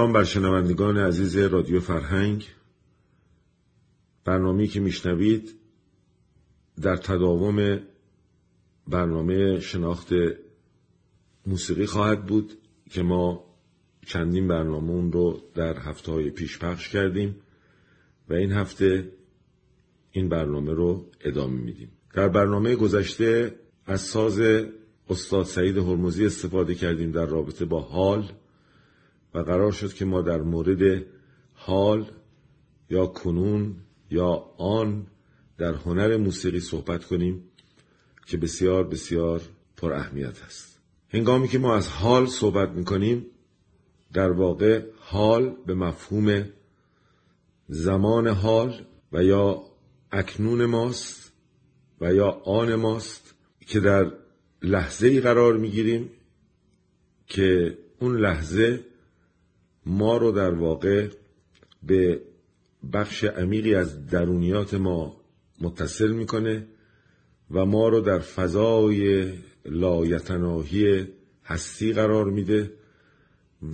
سلام بر شنوندگان عزیز رادیو فرهنگ. برنامه‌ای که میشنوید در تداوم برنامه شناخت موسیقی خواهد بود که ما چندین برنامه اون رو در هفته های پیش پخش کردیم و این هفته این برنامه رو ادامه میدیم. در برنامه گذشته از ساز استاد سعید هرمزی استفاده کردیم در رابطه با حال. و قرار شد که ما در مورد حال یا کنون یا آن در هنر موسیقی صحبت کنیم که بسیار بسیار پر اهمیت است. هنگامی که ما از حال صحبت می کنیم در واقع حال به مفهوم زمان حال و یا اکنون ماست و یا آن ماست که در لحظه ای قرار می گیریم که اون لحظه ما رو در واقع به بخش عمیقی از درونیات ما متصل می‌کنه و ما رو در فضای لایتناهی هستی قرار میده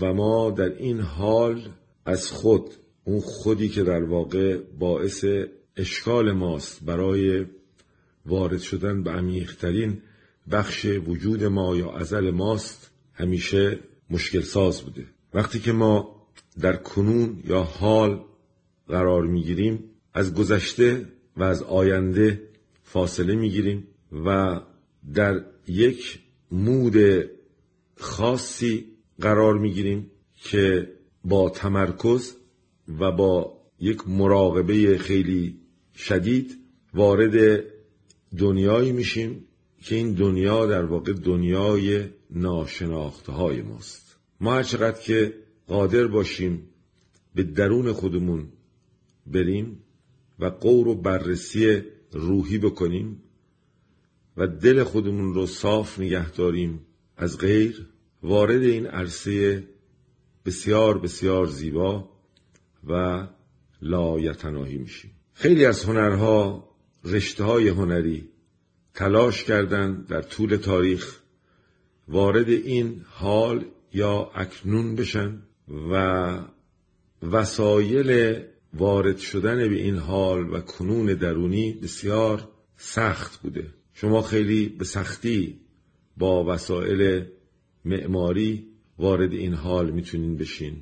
و ما در این حال از خود اون خودی که در واقع باعث اشکال ماست برای وارد شدن به عمیقترین بخش وجود ما یا ازل ماست همیشه مشکل ساز بوده. وقتی که ما در کنون یا حال قرار می‌گیریم از گذشته و از آینده فاصله می‌گیریم و در یک مود خاصی قرار می‌گیریم که با تمرکز و با یک مراقبه خیلی شدید وارد دنیایی میشیم که این دنیا در واقع دنیای ناشناخته های ماست. ما چقدر که قادر باشیم به درون خودمون بریم و قور و بررسی روحی بکنیم و دل خودمون رو صاف نگه داریم از غیر وارد این عرصه بسیار بسیار زیبا و لایتناهی میشیم. خیلی از هنرها رشته های هنری تلاش کردند در طول تاریخ وارد این حال یا اکنون بشن و وسایل وارد شدن به این حال و کنون درونی بسیار سخت بوده. شما خیلی به سختی با وسایل معماری وارد این حال می‌تونین بشین.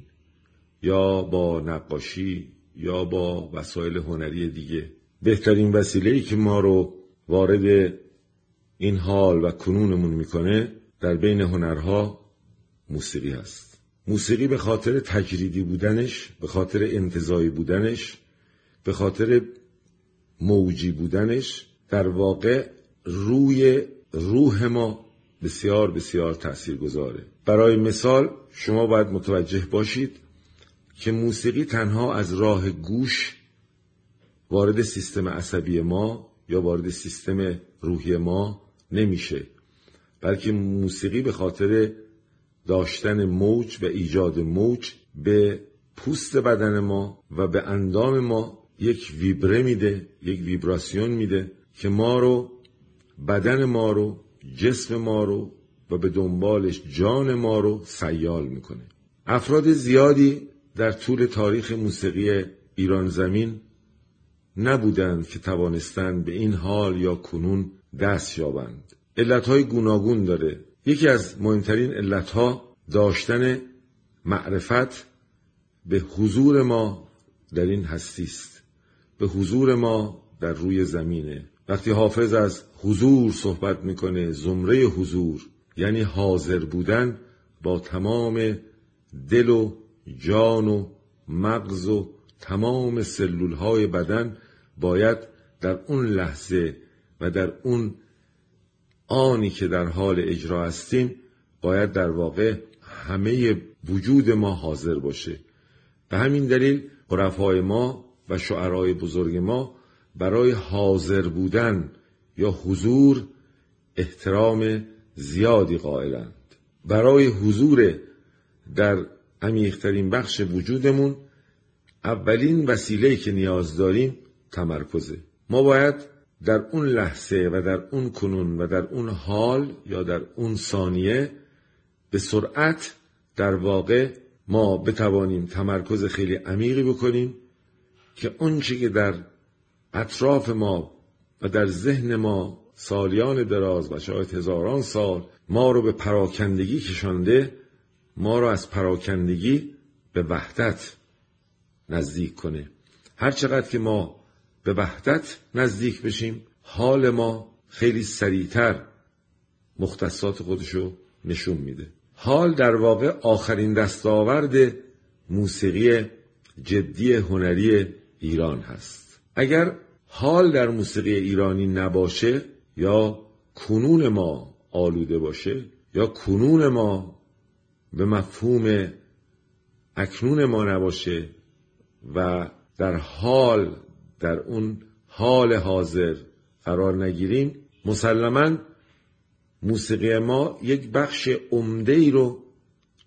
یا با نقاشی یا با وسایل هنری دیگه. بهترین وسیله ای که ما رو وارد این حال و کنونمون می‌کنه در بین هنرها موسیقی هست. موسیقی به خاطر تجریدی بودنش به خاطر انتظایی بودنش به خاطر موجی بودنش در واقع روی روح ما بسیار بسیار تأثیر گذاره برای مثال شما باید متوجه باشید که موسیقی تنها از راه گوش وارد سیستم عصبی ما یا وارد سیستم روحی ما نمیشه بلکه موسیقی به خاطر داشتن موج و ایجاد موج به پوست بدن ما و به اندام ما یک ویبره میده یک ویبراسیون میده که ما رو بدن ما رو جسم ما رو و به دنبالش جان ما رو سیال می‌کنه. افراد زیادی در طول تاریخ موسیقی ایران زمین نبودند که توانستند به این حال یا کنون دست یابند. علتهای گوناگون داره. یکی از مهمترین علتها داشتن معرفت به حضور ما در این هستی است. به حضور ما در روی زمینه. وقتی حافظ از حضور صحبت می‌کنه زمره حضور یعنی حاضر بودن با تمام دل و جان و مغز و تمام سلول های بدن باید در اون لحظه و در اون آنی که در حال اجرا هستیم باید در واقع همه وجود ما حاضر باشه. به همین دلیل عرفای ما و شعرهای بزرگ ما برای حاضر بودن یا حضور احترام زیادی قائلند. برای حضور در عمیقترین بخش وجودمون اولین وسیله که نیاز داریم تمرکزه. ما باید در اون لحظه و در اون کنون و در اون حال یا در اون ثانیه به سرعت در واقع ما بتوانیم تمرکز خیلی عمیقی بکنیم که اون که در اطراف ما و در ذهن ما سالیان دراز و شاید هزاران سال ما رو به پراکندگی کشانده ما رو از پراکندگی به وحدت نزدیک کنه. هر چقدر که ما به وحدت نزدیک بشیم. حال ما خیلی سریعتر مختصات خودشو نشون میده. حال در واقع آخرین دستاورد موسیقی جدی هنری ایران هست. اگر حال در موسیقی ایرانی نباشه یا کنون ما آلوده باشه یا کنون ما به مفهوم اکنون ما نباشه و در حال در اون حال حاضر قرار نگیریم مسلما موسیقی ما یک بخش عمده ای رو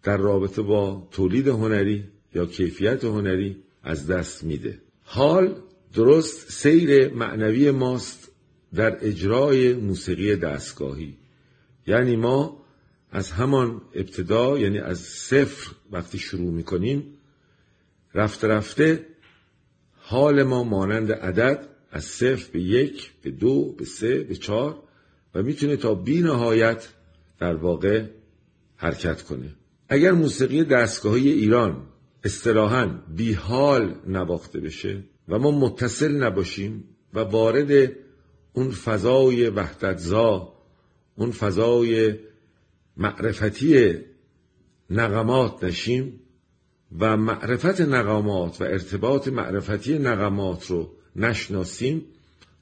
در رابطه با تولید هنری یا کیفیت هنری از دست میده. حال درست سیر معنوی ماست در اجرای موسیقی دستگاهی. یعنی ما از همان ابتدا یعنی از صفر وقتی شروع می‌کنیم رفته رفته حال ما مانند عدد از صفر به یک به دو به سه به چهار و می‌تونه تا بی نهایت در واقع حرکت کنه. اگر موسیقی دستگاهی ایران استراحا بی حال نواخته بشه و ما متصل نباشیم و وارد اون فضای وحدتزا اون فضای معرفتی نغمات نشیم و معرفت نغمات و ارتباط معرفتی نغمات رو نشناسیم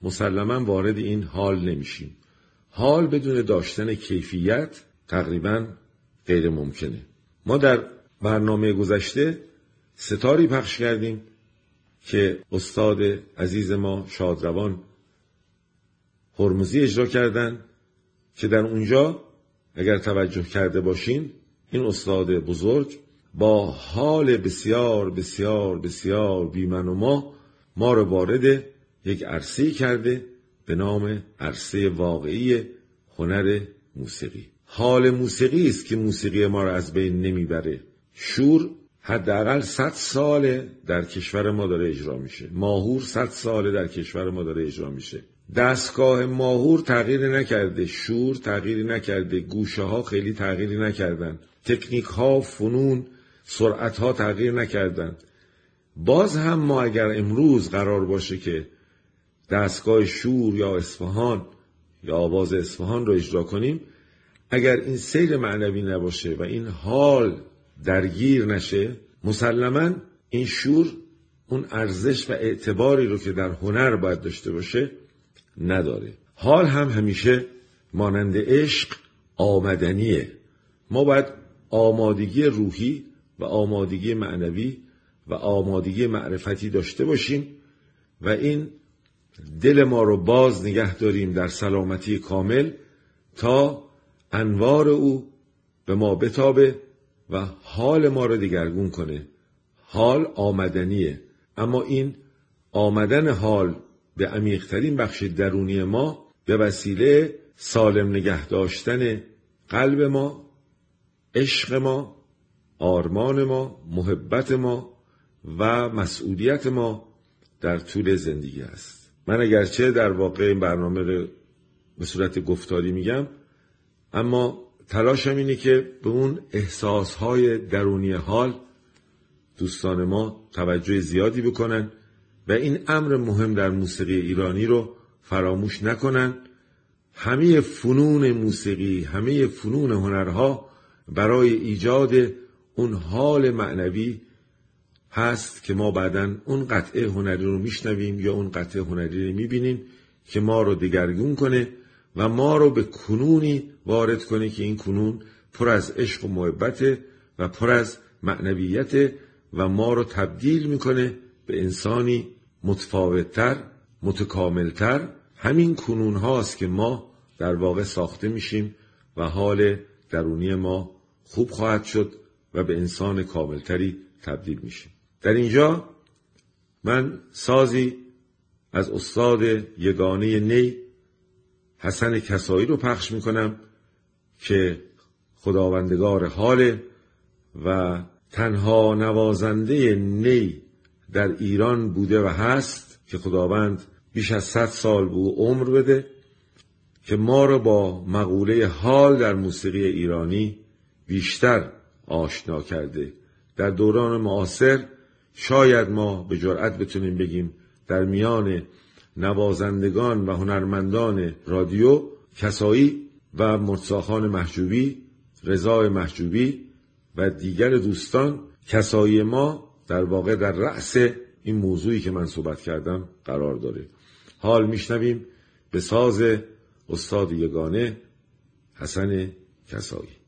مسلما وارد این حال نمیشیم. حال بدون داشتن کیفیت تقریبا غیر ممکنه. ما در برنامه گذشته ستاری پخش کردیم که استاد عزیز ما شادروان هرمزی اجرا کردن که در اونجا اگر توجه کرده باشین این استاد بزرگ با حال بسیار بسیار بسیار بیمن و ما ما رو وارد یک عرصه کرده به نام عرصه واقعی هنر موسیقی. حال موسیقی است که موسیقی ما را از بین نمی‌بره. شور حداقل 100 سال در کشور ما داره اجرا میشه. ماهور 100 سال در کشور ما داره اجرا میشه. دستگاه ماهور تغییری نکرده شور تغییری نکرده گوشه ها خیلی تغییری نکردن. تکنیک ها فنون سرعت ها تغییر نکردن باز هم ما اگر امروز قرار باشه که دستگاه شور یا اصفهان یا آواز اصفهان رو اجرا کنیم اگر این سیر معنوی نباشه و این حال درگیر نشه مسلما این شور اون ارزش و اعتباری رو که در هنر باید داشته باشه نداره. حال هم همیشه مانند عشق آمدنیه. ما باید آمادگی روحی و آمادگی معنوی و آمادگی معرفتی داشته باشیم و این دل ما رو باز نگه داریم در سلامتی کامل تا انوار او به ما بتابه و حال ما رو دگرگون کنه. حال آمدنیه. اما این آمدن حال به عمیقترین بخش درونی ما به وسیله سالم نگه داشتن قلب ما عشق ما آرمان ما محبت ما و مسئولیت ما در طول زندگی است. من اگرچه در واقع این برنامه رو به صورت گفتاری میگم اما تلاشم اینه که به اون احساسهای درونی حال دوستان ما توجه زیادی بکنن و این امر مهم در موسیقی ایرانی رو فراموش نکنن. همه فنون موسیقی همه فنون هنرها برای ایجاد اون حال معنوی هست که ما بعدا اون قطعه هنری رو میشنویم یا اون قطعه هنری رو می‌بینیم که ما رو دگرگون کنه و ما رو به کنونی وارد کنه که این کنون پر از عشق و محبت و پر از معنویت و ما رو تبدیل می‌کنه به انسانی متفاوتتر متکاملتر. همین کنون هاست که ما در واقع ساخته میشیم و حال درونی ما خوب خواهد شد. و به انسان کاملتری تبدیل میشیم. در اینجا من سازی از استاد یگانه نی حسن کسایی رو پخش می‌کنم که خداوندگار حال و تنها نوازنده نی در ایران بوده و هست که خداوند بیش از صد سال به عمر بده که ما را با مقوله حال در موسیقی ایرانی بیشتر آشنا کرده. در دوران معاصر شاید ما به جرأت بتونیم بگیم در میان نوازندگان و هنرمندان رادیو کسایی و مرتساخان محجوبی رضا محجوبی و دیگر دوستان کسایی ما در واقع در رأس این موضوعی که من صحبت کردم قرار داره. حال میشنویم. به ساز استاد یگانه حسن کسایی.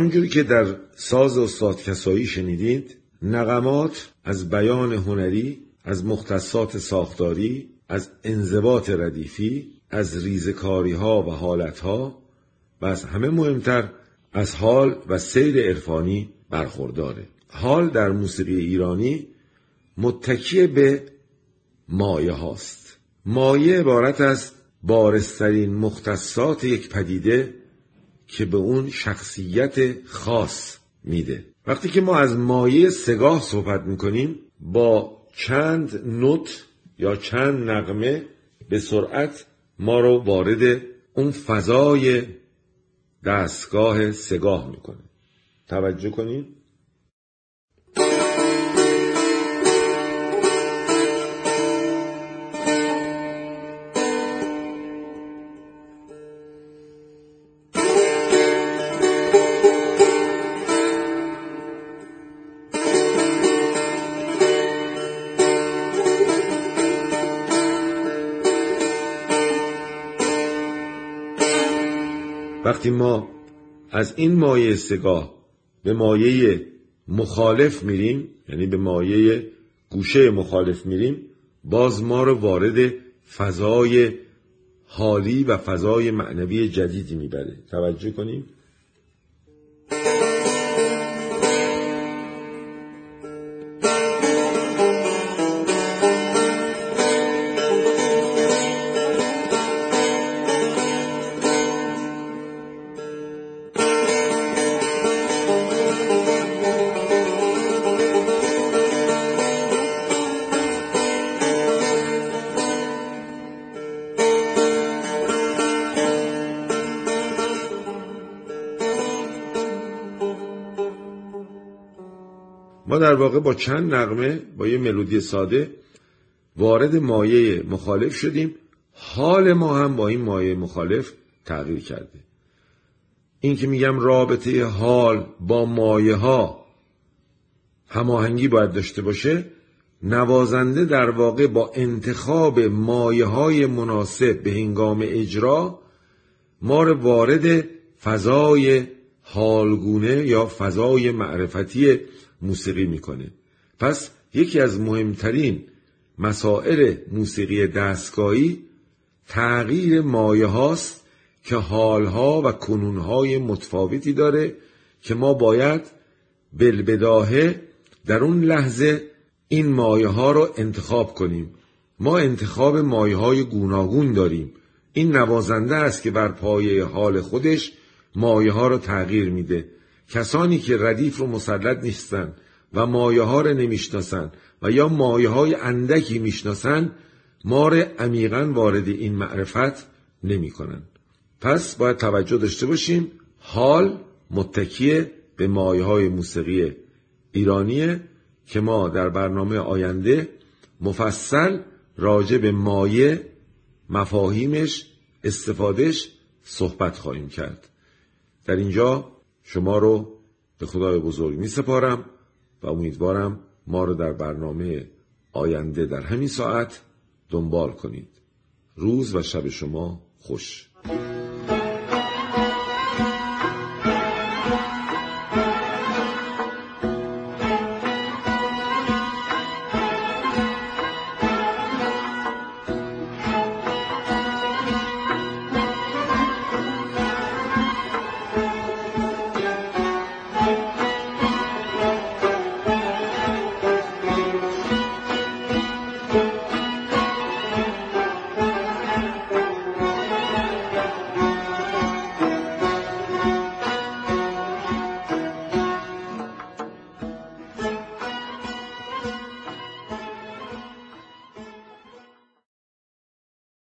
همونجوری که در ساز استاد کسایی شنیدید نقمات از بیان هنری از مختصات ساختاری از انضباط ردیفی از ریزکاری ها و حالت ها و از همه مهمتر از حال و سیر عرفانی برخورداره. حال در موسیقی ایرانی متکی به مایه هاست. مایه عبارت از بارسترین مختصات یک پدیده که به اون شخصیت خاص میده. وقتی که ما از مایه سگاه صحبت می‌کنیم با چند نوت یا چند نغمه به سرعت ما رو وارد اون فضای دستگاه سگاه می‌کنه. توجه کنید. ما از این مایه سگاه به مایه مخالف میریم یعنی به مایه گوشه مخالف میریم باز ما رو وارد فضای حالی و فضای معنوی جدیدی می‌بره. توجه کنیم؟ در واقع با چند نغمه با یه ملودی ساده وارد مایه مخالف شدیم. حال ما هم با این مایه مخالف تغییر کرده. این که میگم رابطه حال با مایه ها هماهنگی باید داشته باشه نوازنده در واقع با انتخاب مایه های مناسب به هنگام اجرا ما رو وارد فضای حالگونه یا فضای معرفتی موسیقی می‌کنه. پس یکی از مهمترین مسائل موسیقی دستگاهی تغییر مایه هاست که حالها و کنونهای متفاوتی داره که ما باید بلبداهه در اون لحظه این مایه ها رو انتخاب کنیم. ما انتخاب مایه های گوناگون داریم. این نوازنده است که بر پایه حال خودش مایه ها رو تغییر میده. کسانی که ردیف رو مسلط نیستن و مایه ها رو نمی‌شناسن و یا مایه های اندکی می‌شناسن ما رو عمیقا وارد این معرفت نمی‌کنن. پس باید توجه داشته باشیم حال متکیه به مایه های موسیقی ایرانیه که ما در برنامه آینده مفصل راجع به مایه مفاهیمش استفادهش صحبت خواهیم کرد. در اینجا شما رو به خدای بزرگ می سپارم و امیدوارم ما رو در برنامه آینده در همین ساعت دنبال کنید. روز و شب شما خوش.